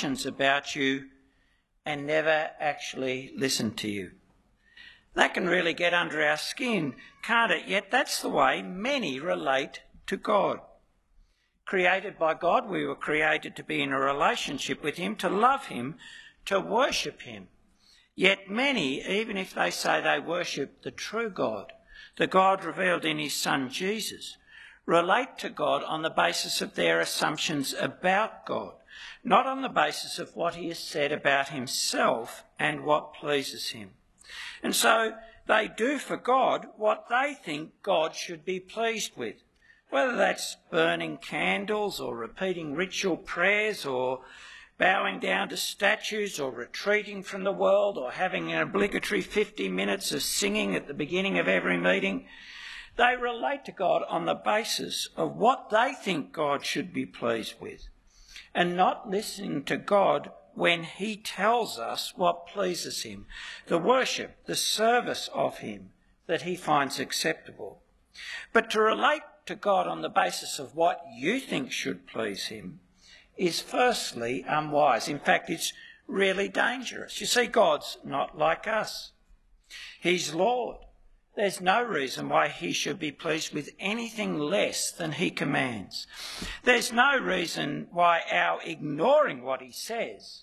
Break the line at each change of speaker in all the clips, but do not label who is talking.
assumptions about you and never actually listen to you. That can really get under our skin, can't it? Yet that's the way many relate to God. Created by God, we were created to be in a relationship with Him, to love Him, to worship Him. Yet many, even if they say they worship the true God, the God revealed in His Son Jesus, relate to God on the basis of their assumptions about God, not on the basis of what He has said about Himself and what pleases Him. And so they do for God what they think God should be pleased with, whether that's burning candles or repeating ritual prayers or bowing down to statues or retreating from the world or having an obligatory 50 minutes of singing at the beginning of every meeting. They relate to God on the basis of what they think God should be pleased with and not listening to God when He tells us what pleases Him, the worship, the service of Him that He finds acceptable. But to relate to God on the basis of what you think should please Him is firstly unwise. In fact, it's really dangerous. You see, God's not like us. He's Lord. There's no reason why he should be pleased with anything less than he commands. There's no reason why our ignoring what he says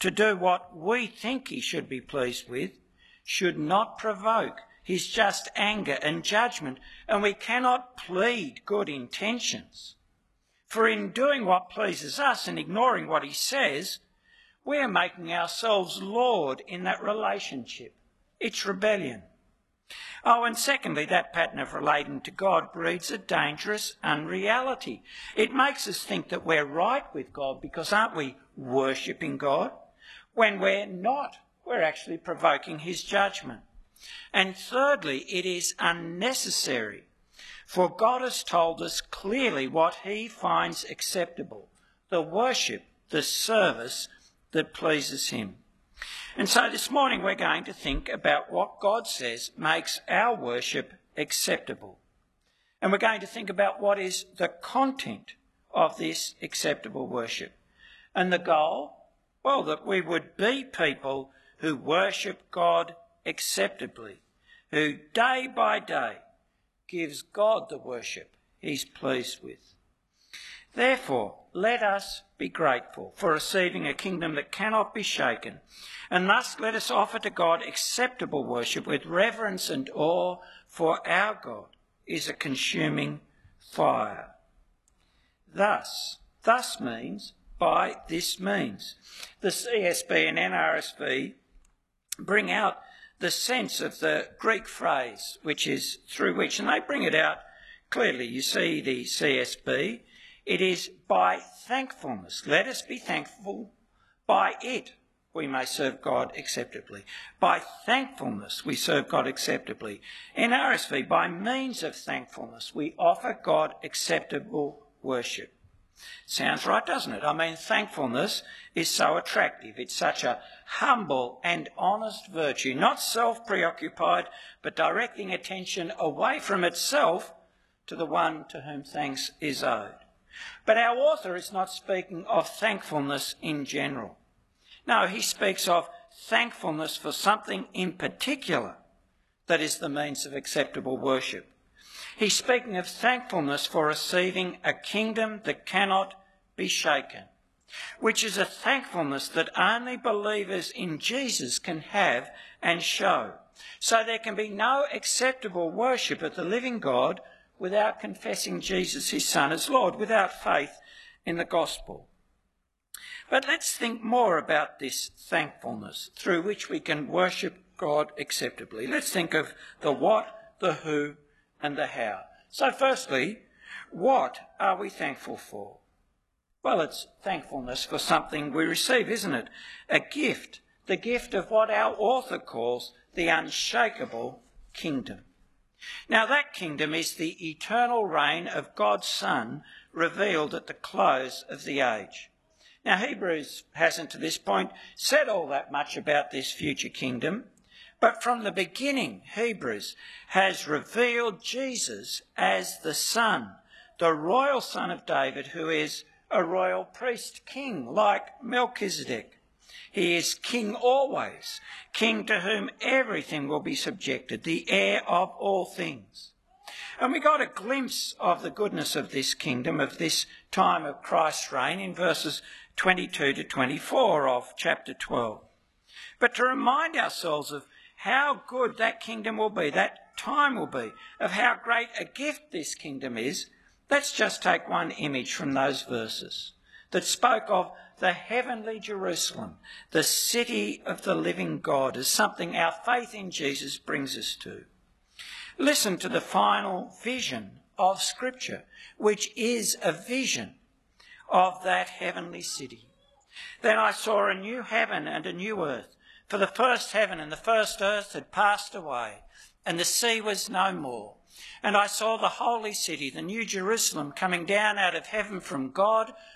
to do what we think he should be pleased with should not provoke his just anger and judgment, and we cannot plead good intentions. For in doing what pleases us and ignoring what he says, we are making ourselves Lord in that relationship. It's rebellion. Oh, and secondly, that pattern of relating to God breeds a dangerous unreality. It makes us think that we're right with God because aren't we worshipping God? When we're not, we're actually provoking his judgment. And thirdly, it is unnecessary for God has told us clearly what he finds acceptable the worship, the service that pleases him. And so this morning we're going to think about what God says makes our worship acceptable. And we're going to think about what is the content of this acceptable worship. And the goal? Well, that we would be people who worship God acceptably, who day by day gives God the worship he's pleased with. Therefore, let us be grateful for receiving a kingdom that cannot be shaken, and thus let us offer to God acceptable worship with reverence and awe, for our God is a consuming fire. Thus, thus means by this means. The CSB and NRSV bring out the sense of the Greek phrase, which is through which, and they bring it out clearly. You see the CSB. It is by thankfulness. Let us be thankful. By it we may serve God acceptably. By thankfulness we serve God acceptably. NRSV, by means of thankfulness we offer God acceptable worship. Sounds right, doesn't it? I mean, thankfulness is so attractive. It's such a humble and honest virtue, not self preoccupied, but directing attention away from itself to the one to whom thanks is owed. But our author is not speaking of thankfulness in general. No, he speaks of thankfulness for something in particular that is the means of acceptable worship. He's speaking of thankfulness for receiving a kingdom that cannot be shaken, which is a thankfulness that only believers in Jesus can have and show. So there can be no acceptable worship of the living God without confessing Jesus, his Son, as Lord, without faith in the gospel. But let's think more about this thankfulness through which we can worship God acceptably. Let's think of the what, the who, and the how. So, firstly, what are we thankful for? Well, it's thankfulness for something we receive, isn't it? A gift, the gift of what our author calls the unshakable kingdom. Now, that kingdom is the eternal reign of God's Son revealed at the close of the age. Now, Hebrews hasn't to this point said all that much about this future kingdom, but from the beginning, Hebrews has revealed Jesus as the Son, the royal Son of David, who is a royal priest, king, like Melchizedek. He is king always, king to whom everything will be subjected, the heir of all things. And we got a glimpse of the goodness of this kingdom, of this time of Christ's reign, in verses 22 to 24 of chapter 12. But to remind ourselves of how good that kingdom will be, that time will be, of how great a gift this kingdom is, let's just take one image from those verses that spoke of the heavenly Jerusalem, the city of the living God, is something our faith in Jesus brings us to. Listen to the final vision of Scripture, which is a vision of that heavenly city. Then I saw a new heaven and a new earth, for the first heaven and the first earth had passed away, and the sea was no more. And I saw the holy city, the new Jerusalem, coming down out of heaven from God,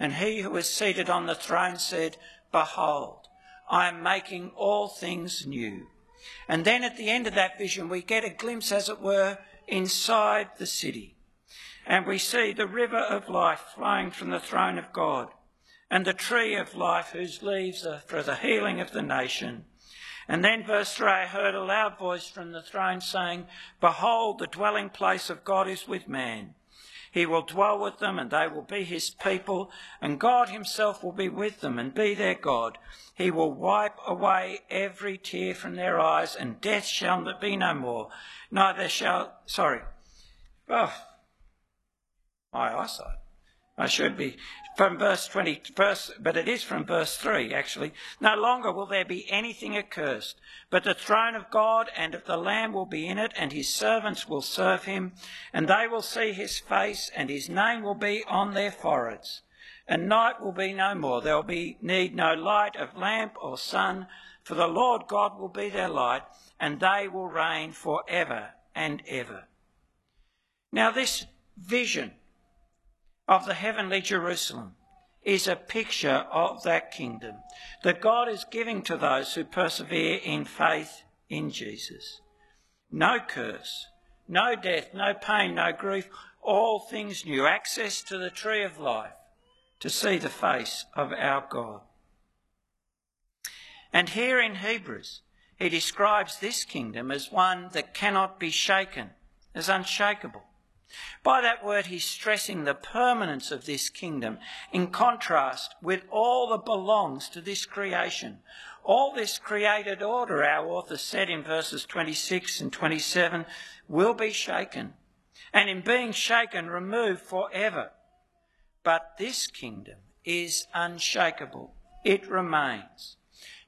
And he who was seated on the throne said, Behold, I am making all things new. And then at the end of that vision, we get a glimpse, as it were, inside the city. And we see the river of life flowing from the throne of God, and the tree of life whose leaves are for the healing of the nation. And then, verse 3 I heard a loud voice from the throne saying, Behold, the dwelling place of God is with man. He will dwell with them, and they will be his people, and God himself will be with them and be their God. He will wipe away every tear from their eyes, and death shall be no more. Neither shall, sorry, oh, my eyesight. I should be from verse 20, verse, but it is from verse 3 actually. No longer will there be anything accursed, but the throne of God and of the Lamb will be in it, and his servants will serve him, and they will see his face, and his name will be on their foreheads. And night will be no more. There will be need no light of lamp or sun, for the Lord God will be their light, and they will reign for ever and ever. Now, this vision of the heavenly Jerusalem is a picture of that kingdom that God is giving to those who persevere in faith in Jesus. No curse, no death, no pain, no grief, all things new, access to the tree of life to see the face of our God. And here in Hebrews, he describes this kingdom as one that cannot be shaken, as unshakable. By that word, he's stressing the permanence of this kingdom in contrast with all that belongs to this creation. All this created order, our author said in verses 26 and 27, will be shaken, and in being shaken, removed forever. But this kingdom is unshakable, it remains.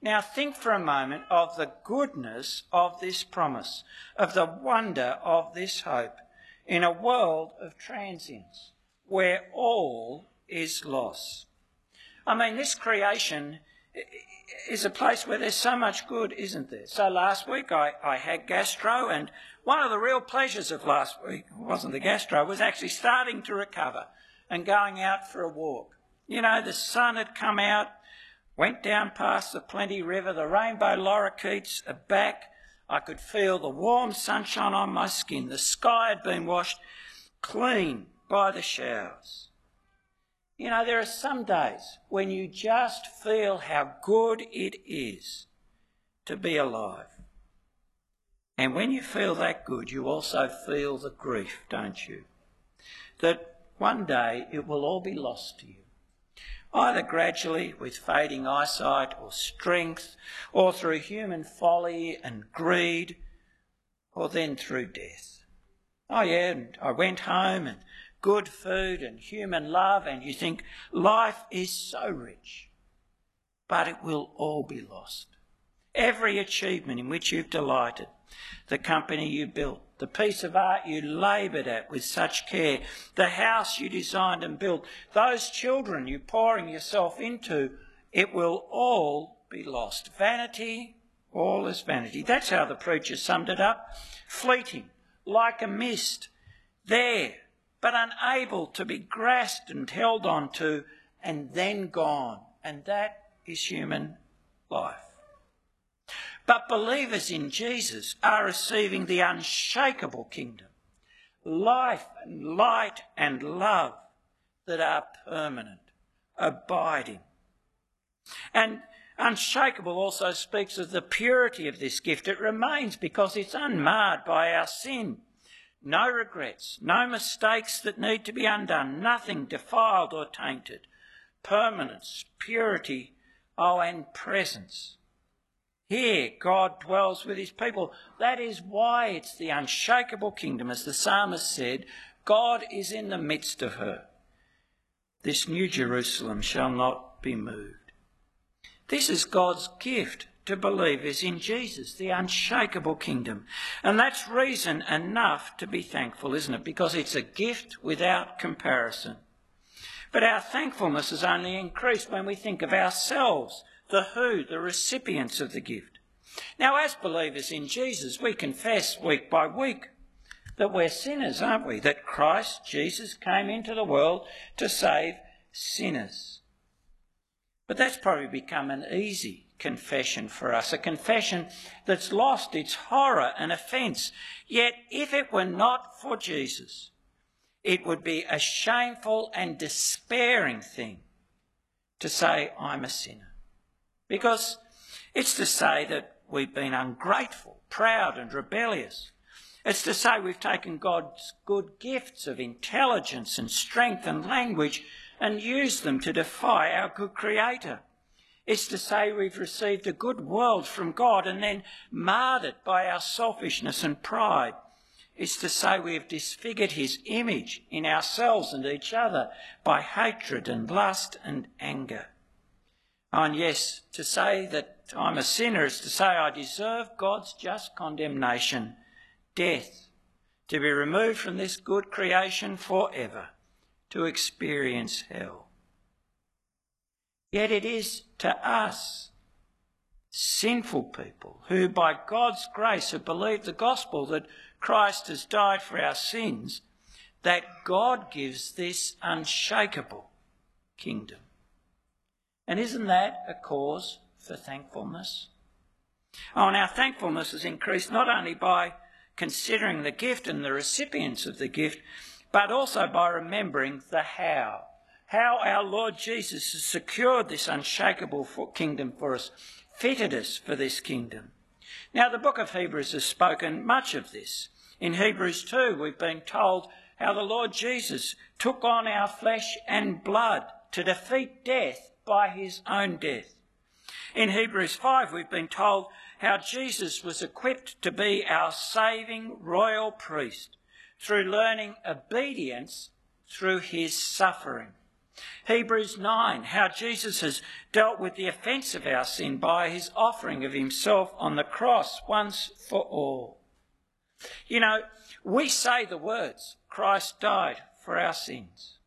Now, think for a moment of the goodness of this promise, of the wonder of this hope in a world of transience where all is loss. I mean, this creation is a place where there's so much good, isn't there? So last week I, I had gastro, and one of the real pleasures of last week wasn't the gastro, was actually starting to recover and going out for a walk. You know, the sun had come out, went down past the Plenty River, the rainbow lorikeets are back, I could feel the warm sunshine on my skin. The sky had been washed clean by the showers. You know, there are some days when you just feel how good it is to be alive. And when you feel that good, you also feel the grief, don't you? That one day it will all be lost to you either gradually with fading eyesight or strength, or through human folly and greed, or then through death. Oh, yeah, and I went home and good food and human love, and you think life is so rich, but it will all be lost. Every achievement in which you've delighted, the company you built, the piece of art you laboured at with such care, the house you designed and built, those children you're pouring yourself into, it will all be lost. Vanity, all is vanity. That's how the preacher summed it up. Fleeting, like a mist, there, but unable to be grasped and held on to, and then gone. And that is human life. But believers in Jesus are receiving the unshakable kingdom, life and light and love that are permanent, abiding. And unshakable also speaks of the purity of this gift. It remains because it's unmarred by our sin. No regrets, no mistakes that need to be undone, nothing defiled or tainted. Permanence, purity, oh, and presence. Here, God dwells with his people. That is why it's the unshakable kingdom. As the psalmist said, God is in the midst of her. This new Jerusalem shall not be moved. This is God's gift to believers in Jesus, the unshakable kingdom. And that's reason enough to be thankful, isn't it? Because it's a gift without comparison. But our thankfulness is only increased when we think of ourselves the who, the recipients of the gift. Now, as believers in Jesus, we confess week by week that we're sinners, aren't we? That Christ, Jesus, came into the world to save sinners. But that's probably become an easy confession for us, a confession that's lost its horror and offence. Yet, if it were not for Jesus, it would be a shameful and despairing thing to say, I'm a sinner. Because it's to say that we've been ungrateful, proud, and rebellious. It's to say we've taken God's good gifts of intelligence and strength and language and used them to defy our good Creator. It's to say we've received a good world from God and then marred it by our selfishness and pride. It's to say we have disfigured His image in ourselves and each other by hatred and lust and anger. And yes, to say that I'm a sinner is to say I deserve God's just condemnation, death, to be removed from this good creation forever, to experience hell. Yet it is to us, sinful people, who by God's grace have believed the gospel that Christ has died for our sins, that God gives this unshakable kingdom. And isn't that a cause for thankfulness? Oh, and our thankfulness is increased not only by considering the gift and the recipients of the gift, but also by remembering the how. How our Lord Jesus has secured this unshakable kingdom for us, fitted us for this kingdom. Now, the book of Hebrews has spoken much of this. In Hebrews 2, we've been told how the Lord Jesus took on our flesh and blood to defeat death by his own death. In Hebrews 5, we've been told how Jesus was equipped to be our saving royal priest through learning obedience through his suffering. Hebrews 9, how Jesus has dealt with the offence of our sin by his offering of himself on the cross once for all. You know, we say the words, Christ died for our sins.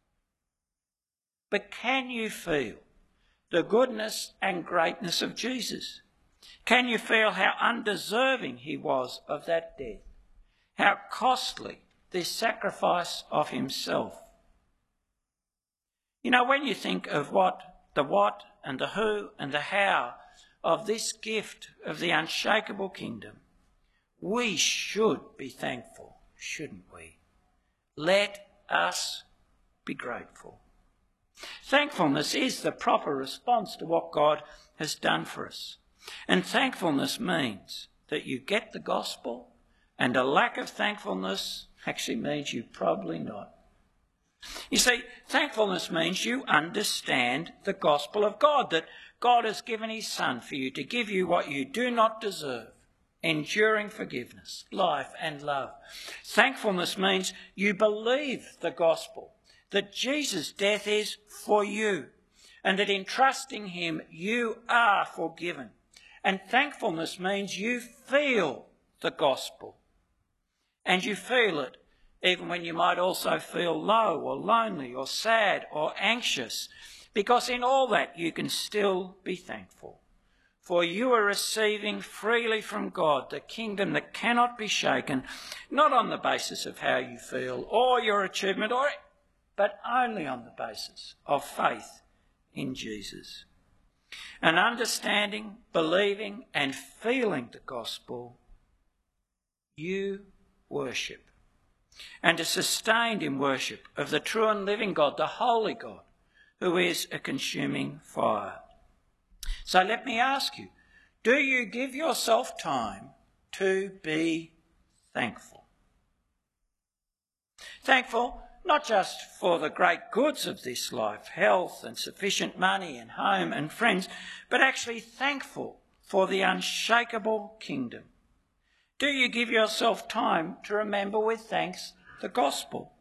But can you feel the goodness and greatness of Jesus? Can you feel how undeserving he was of that death? How costly this sacrifice of himself? You know, when you think of what, the what and the who and the how of this gift of the unshakable kingdom, we should be thankful, shouldn't we? Let us be grateful. Thankfulness is the proper response to what God has done for us. And thankfulness means that you get the gospel, and a lack of thankfulness actually means you probably not. You see, thankfulness means you understand the gospel of God, that God has given his Son for you to give you what you do not deserve enduring forgiveness, life, and love. Thankfulness means you believe the gospel that Jesus' death is for you, and that in trusting Him you are forgiven. And thankfulness means you feel the gospel. And you feel it even when you might also feel low or lonely or sad or anxious. because in all that you can still be thankful. For you are receiving freely from God the kingdom that cannot be shaken, not on the basis of how you feel or your achievement, or, but only on the basis of faith in Jesus. And understanding, believing, and feeling the gospel, you worship and are sustained in worship of the true and living God, the holy God, who is a consuming fire. So let me ask you, do you give yourself time to be thankful? Thankful not just for the great goods of this life, health and sufficient money and home and friends, but actually thankful for the unshakable kingdom. Do you give yourself time to remember with thanks the gospel?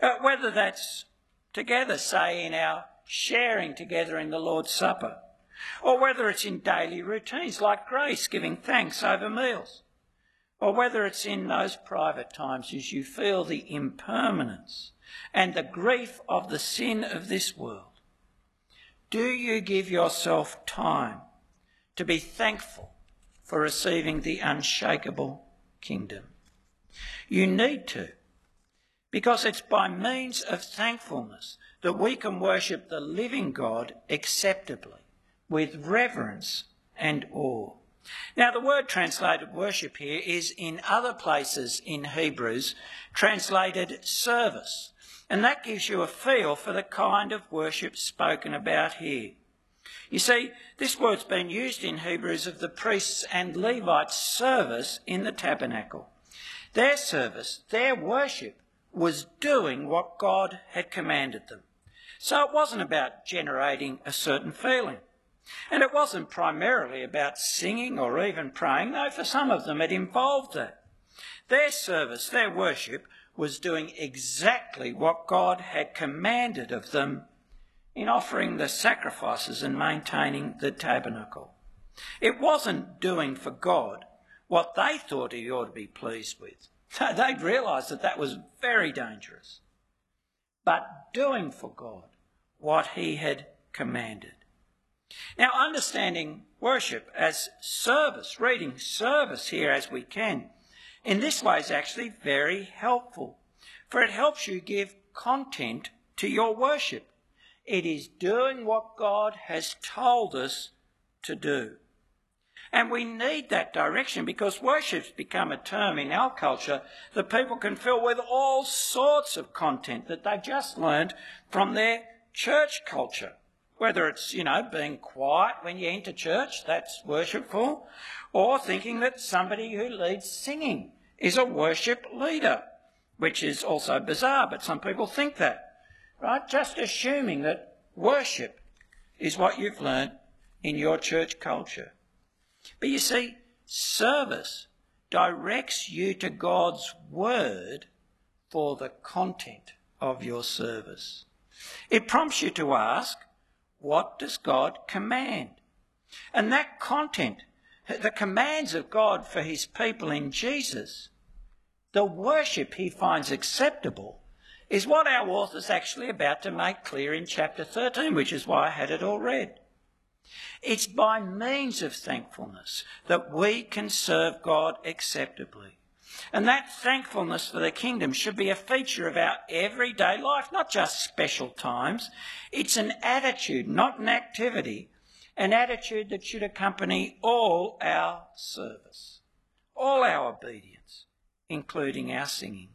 Uh, whether that's together, say, in our sharing together in the Lord's Supper, or whether it's in daily routines like grace, giving thanks over meals, or whether it's in those private times as you feel the impermanence and the grief of the sin of this world. Do you give yourself time to be thankful for receiving the unshakable kingdom? You need to, because it's by means of thankfulness that we can worship the living God acceptably, with reverence and awe. Now, the word translated worship here is in other places in Hebrews translated service, and that gives you a feel for the kind of worship spoken about here. You see, this word's been used in Hebrews of the priests and Levites' service in the tabernacle. Their service, their worship, was doing what God had commanded them. So it wasn't about generating a certain feeling. And it wasn't primarily about singing or even praying, though for some of them it involved that. Their service, their worship, was doing exactly what God had commanded of them in offering the sacrifices and maintaining the tabernacle. It wasn't doing for God what they thought he ought to be pleased with. They'd realised that that was very dangerous. But doing for God what he had commanded. Now, understanding worship as service, reading service here as we can, in this way is actually very helpful, for it helps you give content to your worship. It is doing what God has told us to do. And we need that direction because worship's become a term in our culture that people can fill with all sorts of content that they've just learned from their church culture. Whether it's, you know, being quiet when you enter church, that's worshipful, or thinking that somebody who leads singing is a worship leader, which is also bizarre, but some people think that, right? Just assuming that worship is what you've learnt in your church culture. But you see, service directs you to God's word for the content of your service. It prompts you to ask, what does God command? And that content, the commands of God for his people in Jesus, the worship he finds acceptable, is what our author's actually about to make clear in chapter 13, which is why I had it all read. It's by means of thankfulness that we can serve God acceptably. And that thankfulness for the kingdom should be a feature of our everyday life, not just special times. It's an attitude, not an activity, an attitude that should accompany all our service, all our obedience, including our singing.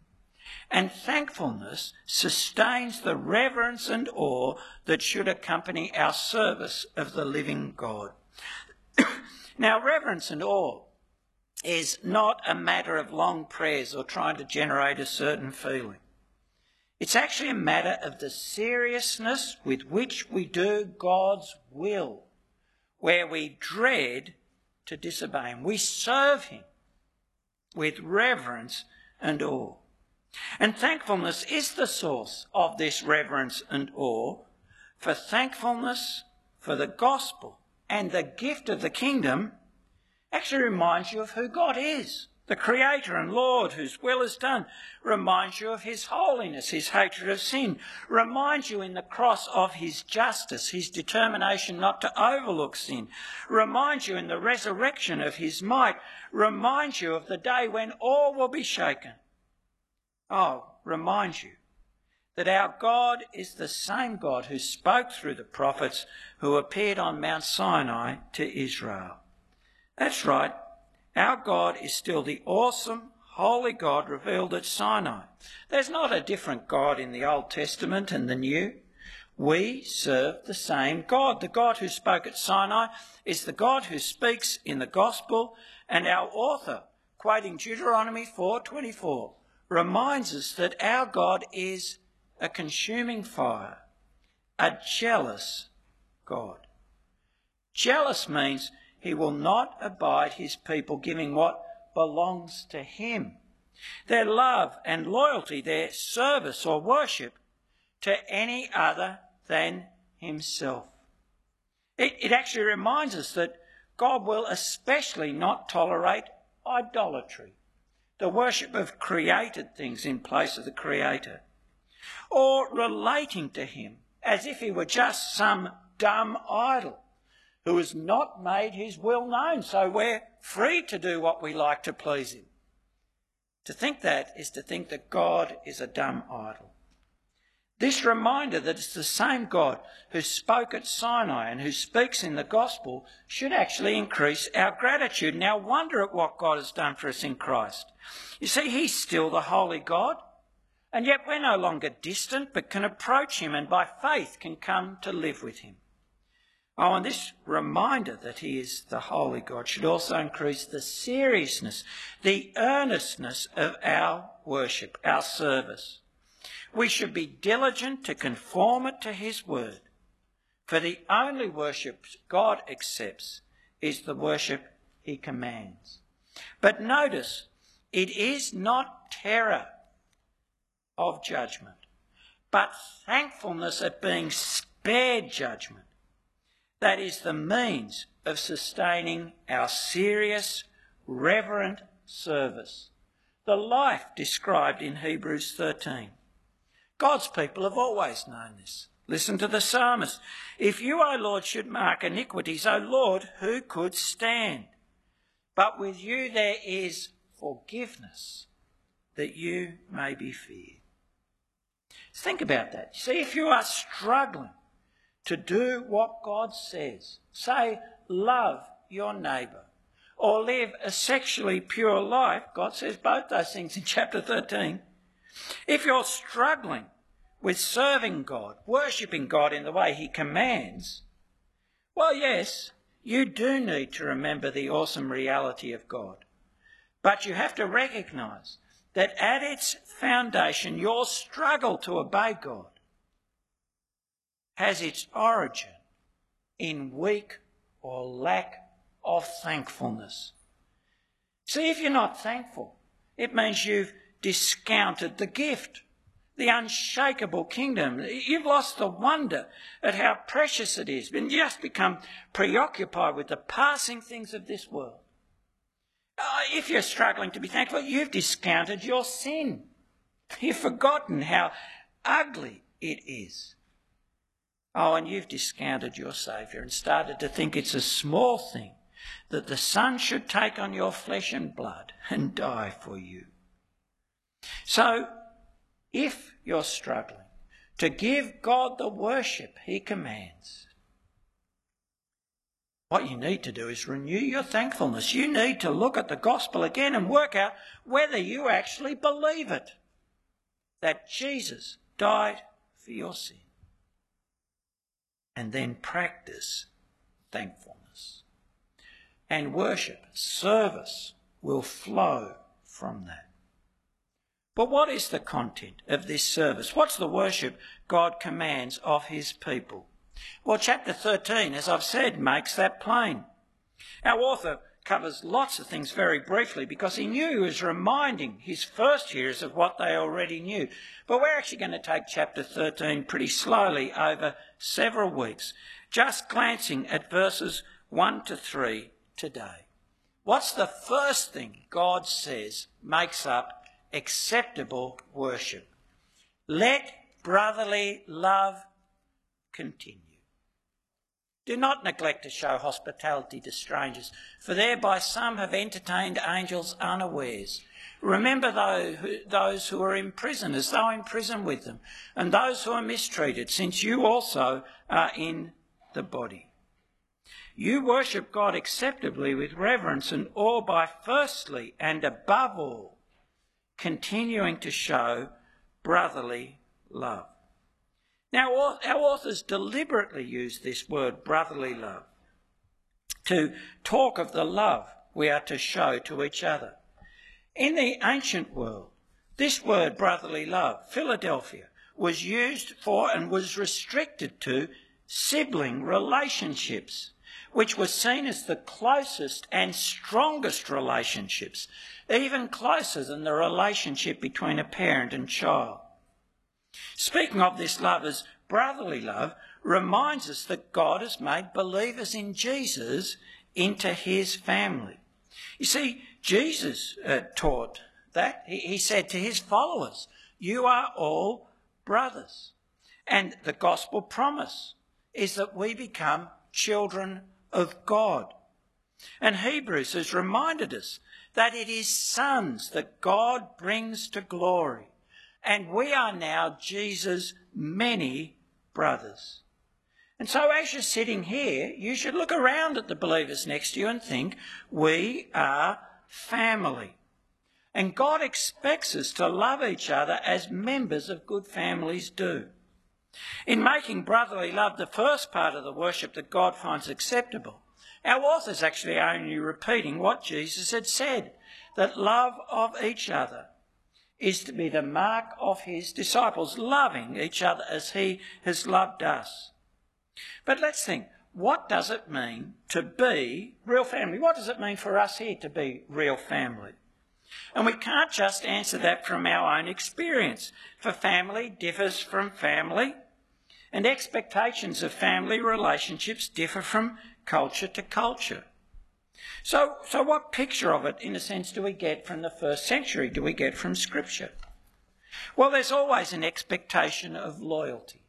And thankfulness sustains the reverence and awe that should accompany our service of the living God. now, reverence and awe is not a matter of long prayers or trying to generate a certain feeling. It's actually a matter of the seriousness with which we do God's will, where we dread to disobey Him. We serve Him with reverence and awe. And thankfulness is the source of this reverence and awe, for thankfulness for the gospel and the gift of the kingdom actually reminds you of who God is The Creator and Lord, whose will is done, reminds you of His holiness, His hatred of sin, reminds you in the cross of His justice, His determination not to overlook sin, reminds you in the resurrection of His might, reminds you of the day when all will be shaken. Oh, reminds you that our God is the same God who spoke through the prophets who appeared on Mount Sinai to Israel. That's right, our God is still the awesome, holy God revealed at Sinai. There's not a different God in the Old Testament and the New. We serve the same God. The God who spoke at Sinai is the God who speaks in the Gospel, and our author, quoting Deuteronomy 4:24, reminds us that our God is a consuming fire, a jealous God. Jealous means he will not abide his people giving what belongs to him. Their love and loyalty, their service or worship to any other than himself. It, it actually reminds us that God will especially not tolerate idolatry, the worship of created things in place of the Creator or relating to him as if he were just some dumb idol who has not made his will known, so we're free to do what we like to please him. To think that is to think that God is a dumb idol. This reminder that it's the same God who spoke at Sinai and who speaks in the gospel should actually increase our gratitude and our wonder at what God has done for us in Christ. You see, He's still the holy God. And yet we're no longer distant, but can approach him and by faith can come to live with him. Oh, and this reminder that he is the holy God should also increase the seriousness, the earnestness of our worship, our service. We should be diligent to conform it to his word. For the only worship God accepts is the worship he commands. But notice, it is not terror of judgment, but thankfulness at being spared judgment. That is the means of sustaining our serious, reverent service. The life described in Hebrews 13. God's people have always known this. Listen to the psalmist. If you, O Lord, should mark iniquities, O Lord, who could stand? But with you there is forgiveness, that you may be feared. Think about that. See, if you are struggling to do what God says, say, love your neighbour, or live a sexually pure life, God says both those things in chapter 13. If you're struggling with serving God, worshipping God in the way He commands, well, yes, you do need to remember the awesome reality of God. But you have to recognise that at its foundation, your struggle to obey God has its origin in weak or lack of thankfulness. See, if you're not thankful, it means you've discounted the gift, the unshakable kingdom. You've lost the wonder at how precious it is, and just become preoccupied with the passing things of this world. Uh, if you're struggling to be thankful, you've discounted your sin. You've forgotten how ugly it is. Oh, and you've discounted your Saviour and started to think it's a small thing that the Son should take on your flesh and blood and die for you. So, if you're struggling to give God the worship He commands, what you need to do is renew your thankfulness. You need to look at the gospel again and work out whether you actually believe it that Jesus died for your sin. And then practice thankfulness. And worship, service will flow from that. But what is the content of this service? What's the worship God commands of his people? Well, chapter 13, as I've said, makes that plain. Our author covers lots of things very briefly because he knew he was reminding his first hearers of what they already knew. But we're actually going to take chapter 13 pretty slowly over several weeks, just glancing at verses 1 to 3 today. What's the first thing God says makes up acceptable worship? Let brotherly love continue. Do not neglect to show hospitality to strangers, for thereby some have entertained angels unawares. Remember those who are in prison as though in prison with them, and those who are mistreated, since you also are in the body. You worship God acceptably with reverence and awe by firstly and above all continuing to show brotherly love. Now, our authors deliberately use this word brotherly love to talk of the love we are to show to each other. In the ancient world, this word brotherly love, Philadelphia, was used for and was restricted to sibling relationships, which were seen as the closest and strongest relationships, even closer than the relationship between a parent and child. Speaking of this love as brotherly love reminds us that God has made believers in Jesus into his family. You see, Jesus uh, taught that. He, he said to his followers, You are all brothers. And the gospel promise is that we become children of God. And Hebrews has reminded us that it is sons that God brings to glory. And we are now Jesus' many brothers. And so as you're sitting here, you should look around at the believers next to you and think, we are family. And God expects us to love each other as members of good families do. In making brotherly love the first part of the worship that God finds acceptable, our author's actually only repeating what Jesus had said, that love of each other is to be the mark of his disciples, loving each other as he has loved us. But let's think, what does it mean to be real family? What does it mean for us here to be real family? And we can't just answer that from our own experience, for family differs from family, and expectations of family relationships differ from culture to culture. So, so what picture of it, in a sense, do we get from the first century? Do we get from Scripture? Well, there's always an expectation of loyalty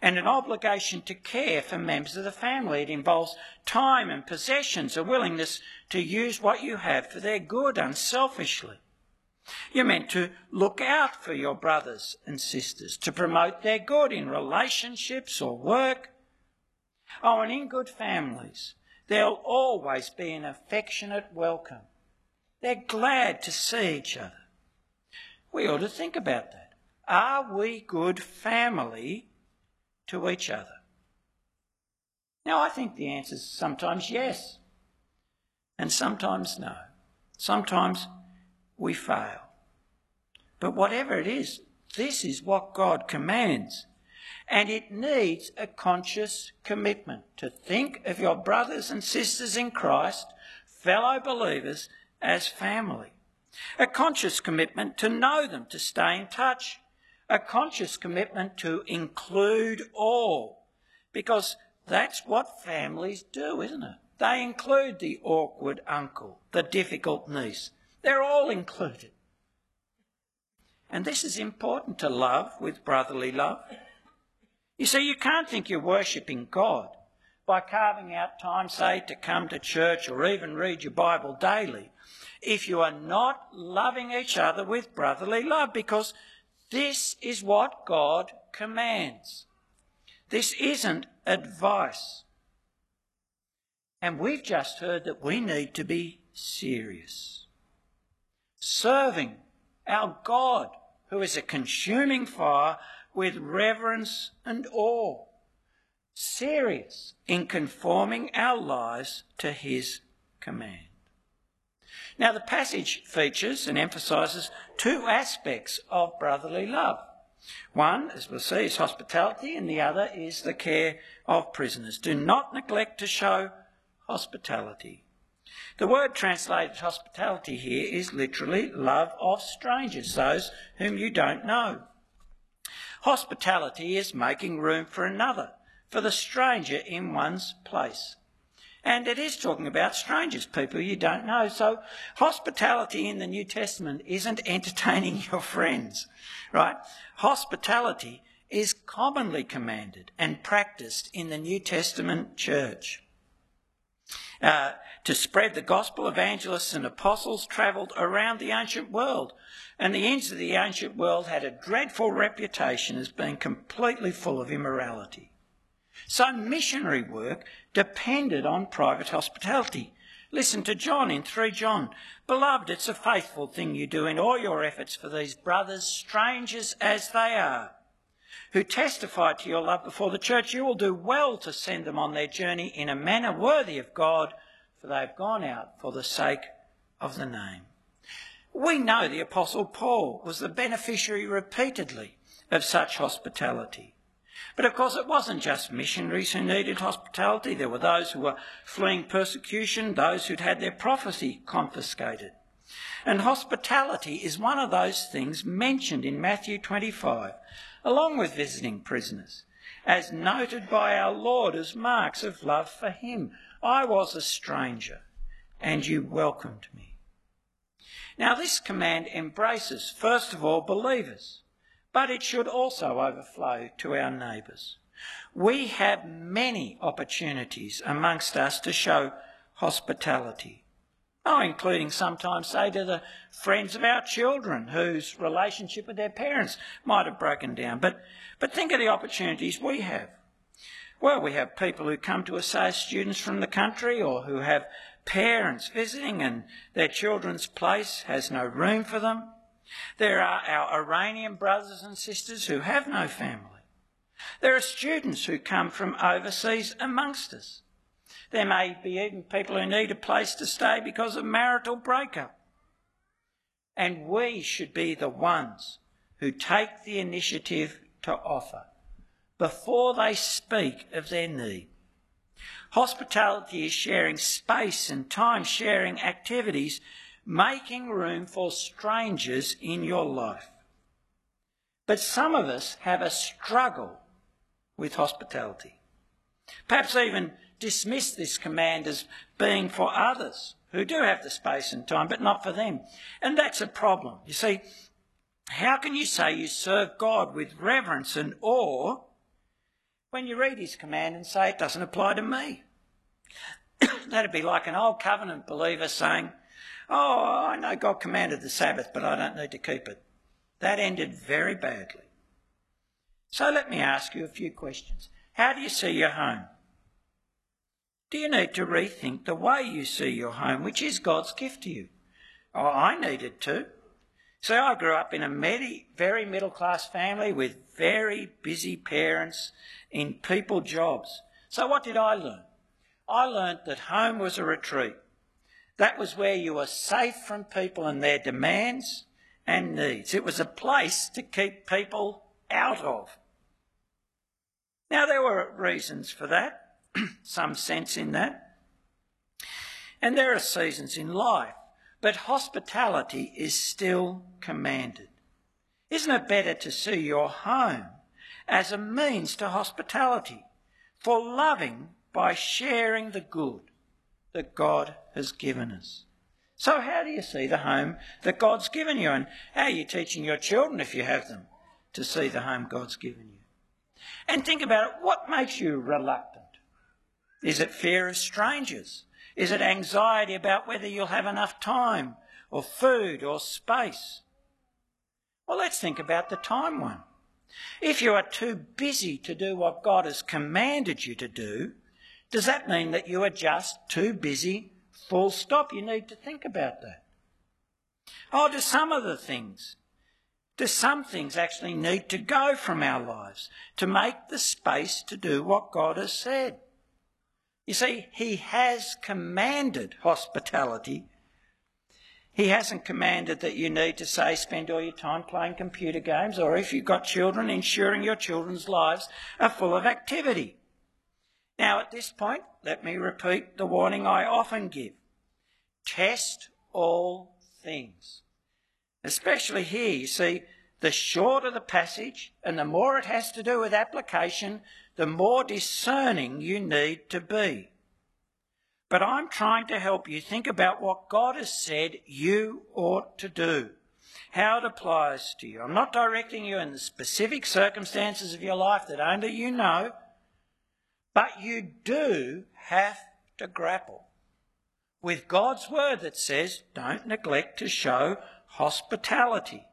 and an obligation to care for members of the family. It involves time and possessions, a willingness to use what you have for their good unselfishly. You're meant to look out for your brothers and sisters, to promote their good in relationships or work. Oh, and in good families, there'll always be an affectionate welcome. They're glad to see each other. We ought to think about that. Are we good family to each other? Now, I think the answer is sometimes yes, and sometimes no. Sometimes we fail. But whatever it is, this is what God commands. And it needs a conscious commitment to think of your brothers and sisters in Christ, fellow believers, as family. A conscious commitment to know them, to stay in touch. A conscious commitment to include all. Because that's what families do, isn't it? They include the awkward uncle, the difficult niece. They're all included. And this is important to love with brotherly love. You see, you can't think you're worshipping God by carving out time, say, to come to church or even read your Bible daily if you are not loving each other with brotherly love, because this is what God commands. This isn't advice. And we've just heard that we need to be serious. Serving our God, who is a consuming fire, with reverence and awe, serious in conforming our lives to his command. Now, the passage features and emphasises two aspects of brotherly love. One, as we'll see, is hospitality, and the other is the care of prisoners. Do not neglect to show hospitality. The word translated hospitality here is literally love of strangers, those whom you don't know. Hospitality is making room for another, for the stranger in one's place. And it is talking about strangers, people you don't know. So hospitality in the New Testament isn't entertaining your friends, right? Hospitality is commonly commanded and practiced in the New Testament church. Uh, to spread the gospel, evangelists and apostles travelled around the ancient world, and the ends of the ancient world had a dreadful reputation as being completely full of immorality. So missionary work depended on private hospitality. Listen to John in 3 John. Beloved, it's a faithful thing you do in all your efforts for these brothers, strangers as they are, who testify to your love before the church. You will do well to send them on their journey in a manner worthy of God, for they have gone out for the sake of the name. We know the Apostle Paul was the beneficiary repeatedly of such hospitality. But of course, it wasn't just missionaries who needed hospitality. There were those who were fleeing persecution, those who'd had their property confiscated. And hospitality is one of those things mentioned in Matthew 25, along with visiting prisoners, as noted by our Lord as marks of love for Him. I was a stranger, and you welcomed me. Now, this command embraces, first of all, believers but it should also overflow to our neighbours. We have many opportunities amongst us to show hospitality. Oh, including sometimes, say, to the friends of our children whose relationship with their parents might have broken down. But, but think of the opportunities we have. Well, we have people who come to us as students from the country or who have parents visiting and their children's place has no room for them. There are our Iranian brothers and sisters who have no family. There are students who come from overseas amongst us. There may be even people who need a place to stay because of marital breakup. And we should be the ones who take the initiative to offer before they speak of their need. Hospitality is sharing space and time, sharing activities making room for strangers in your life. But some of us have a struggle with hospitality. Perhaps even dismiss this command as being for others who do have the space and time, but not for them. And that's a problem. You see, how can you say you serve God with reverence and awe when you read his command and say it doesn't apply to me? That'd be like an old covenant believer saying, Oh, I know God commanded the Sabbath, but I don't need to keep it. That ended very badly. So let me ask you a few questions. How do you see your home? Do you need to rethink the way you see your home, which is God's gift to you? Oh, I needed to. See, I grew up in a very middle class family with very busy parents in people jobs. So what did I learn? I learned that home was a retreat. That was where you were safe from people and their demands and needs. It was a place to keep people out of. Now, there were reasons for that, some sense in that. And there are seasons in life, but hospitality is still commanded. Isn't it better to see your home as a means to hospitality, for loving by sharing the good that God has given us. So, how do you see the home that God's given you? And how are you teaching your children, if you have them, to see the home God's given you? And think about it what makes you reluctant? Is it fear of strangers? Is it anxiety about whether you'll have enough time or food or space? Well, let's think about the time one. If you are too busy to do what God has commanded you to do, does that mean that you are just too busy? Full stop. You need to think about that. Oh, do some of the things, do some things actually need to go from our lives to make the space to do what God has said? You see, He has commanded hospitality. He hasn't commanded that you need to say spend all your time playing computer games or if you've got children, ensuring your children's lives are full of activity. Now, at this point, let me repeat the warning I often give test all things. Especially here, you see, the shorter the passage and the more it has to do with application, the more discerning you need to be. But I'm trying to help you think about what God has said you ought to do, how it applies to you. I'm not directing you in the specific circumstances of your life that only you know, but you do have to grapple with God's word that says, don't neglect to show hospitality.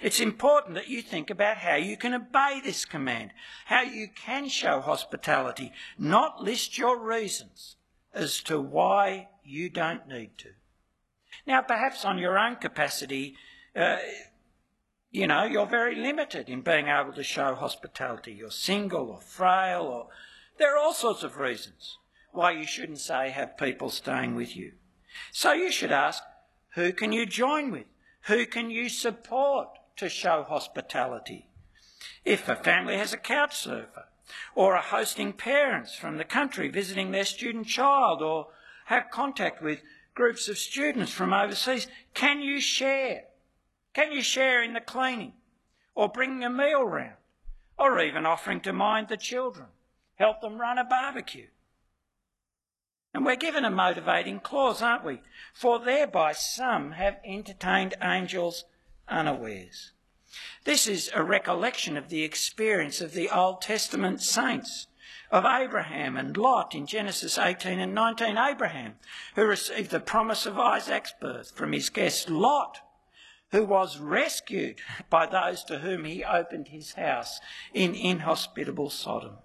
It's important that you think about how you can obey this command, how you can show hospitality, not list your reasons as to why you don't need to. Now, perhaps on your own capacity, uh, you know, you're very limited in being able to show hospitality. You're single or frail, or there are all sorts of reasons why you shouldn't say have people staying with you. So you should ask, who can you join with? Who can you support to show hospitality? If a family has a couch surfer, or are hosting parents from the country visiting their student child, or have contact with groups of students from overseas, can you share? Can you share in the cleaning, or bringing a meal round, or even offering to mind the children, help them run a barbecue? And we're given a motivating clause, aren't we? For thereby some have entertained angels unawares. This is a recollection of the experience of the Old Testament saints, of Abraham and Lot in Genesis 18 and 19. Abraham, who received the promise of Isaac's birth from his guest Lot, who was rescued by those to whom he opened his house in inhospitable Sodom.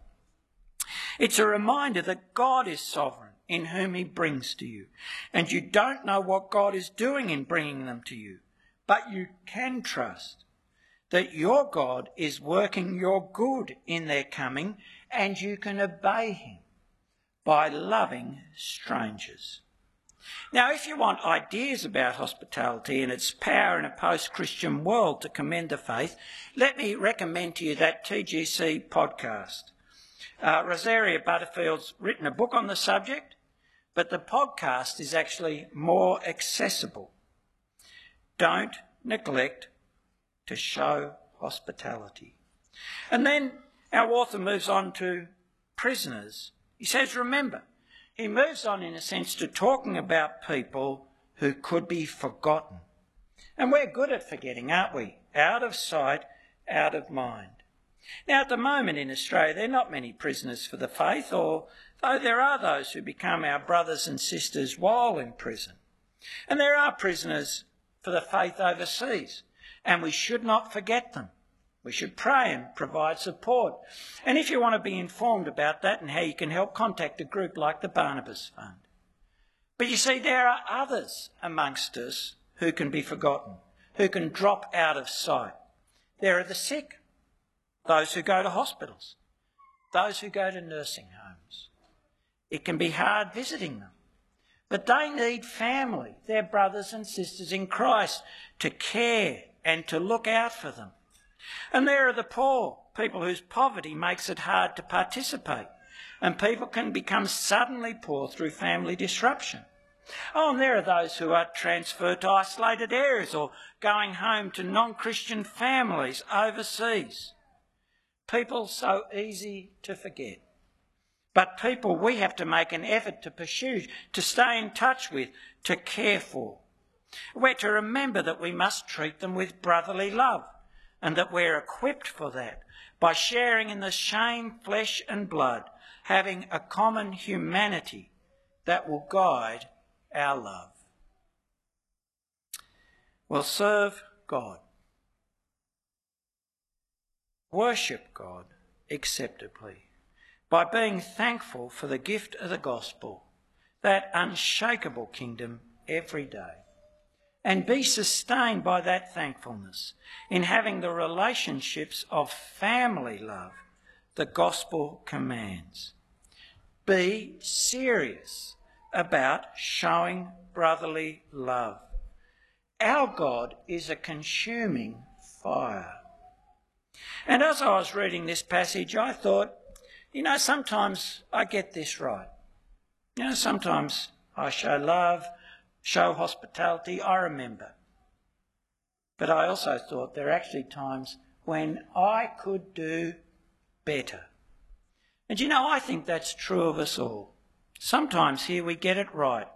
It's a reminder that God is sovereign in whom he brings to you. And you don't know what God is doing in bringing them to you, but you can trust that your God is working your good in their coming and you can obey him by loving strangers. Now, if you want ideas about hospitality and its power in a post Christian world to commend the faith, let me recommend to you that TGC podcast. Uh, Rosaria Butterfield's written a book on the subject, but the podcast is actually more accessible. Don't neglect to show hospitality. And then our author moves on to prisoners. He says, remember, he moves on in a sense to talking about people who could be forgotten. And we're good at forgetting, aren't we? Out of sight, out of mind. Now, at the moment in Australia, there are not many prisoners for the faith, or though there are those who become our brothers and sisters while in prison. And there are prisoners for the faith overseas, and we should not forget them. We should pray and provide support. And if you want to be informed about that and how you can help, contact a group like the Barnabas Fund. But you see, there are others amongst us who can be forgotten, who can drop out of sight. There are the sick, those who go to hospitals, those who go to nursing homes. It can be hard visiting them, but they need family, their brothers and sisters in Christ, to care and to look out for them. And there are the poor, people whose poverty makes it hard to participate, and people can become suddenly poor through family disruption. Oh, and there are those who are transferred to isolated areas or going home to non Christian families overseas. People so easy to forget. But people we have to make an effort to pursue, to stay in touch with, to care for. We're to remember that we must treat them with brotherly love and that we're equipped for that by sharing in the same flesh and blood, having a common humanity that will guide our love. We'll serve God worship God acceptably by being thankful for the gift of the gospel, that unshakable kingdom every day, and be sustained by that thankfulness in having the relationships of family love the gospel commands. Be serious about showing brotherly love. Our God is a consuming fire. And as I was reading this passage, I thought, you know, sometimes I get this right. You know, sometimes I show love, show hospitality, I remember. But I also thought there are actually times when I could do better. And you know, I think that's true of us all. Sometimes here we get it right.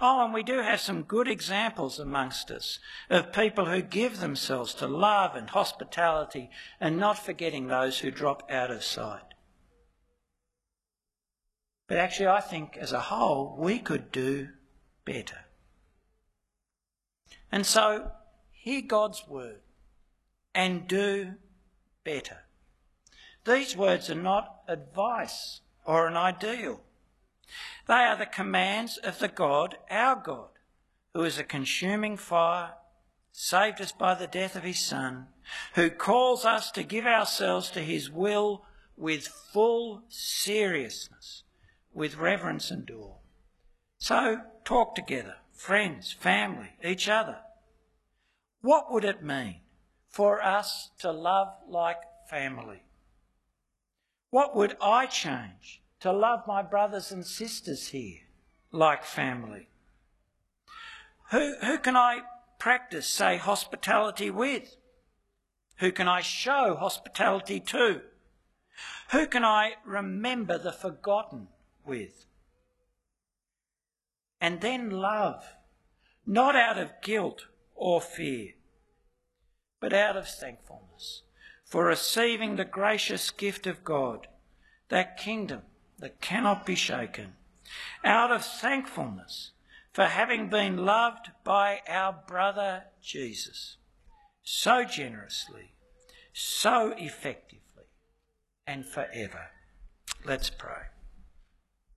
Oh, and we do have some good examples amongst us of people who give themselves to love and hospitality and not forgetting those who drop out of sight. But actually, I think as a whole, we could do better. And so, hear God's word and do better. These words are not advice or an ideal. They are the commands of the God, our God, who is a consuming fire, saved us by the death of his Son, who calls us to give ourselves to his will with full seriousness, with reverence and awe. So talk together, friends, family, each other. What would it mean for us to love like family? What would I change to love my brothers and sisters here like family? Who, who can I practice, say, hospitality with? Who can I show hospitality to? Who can I remember the forgotten with? And then love, not out of guilt or fear, but out of thankfulness for receiving the gracious gift of God, that kingdom that cannot be shaken, out of thankfulness for having been loved by our brother Jesus so generously, so effectively, and forever. Let's pray.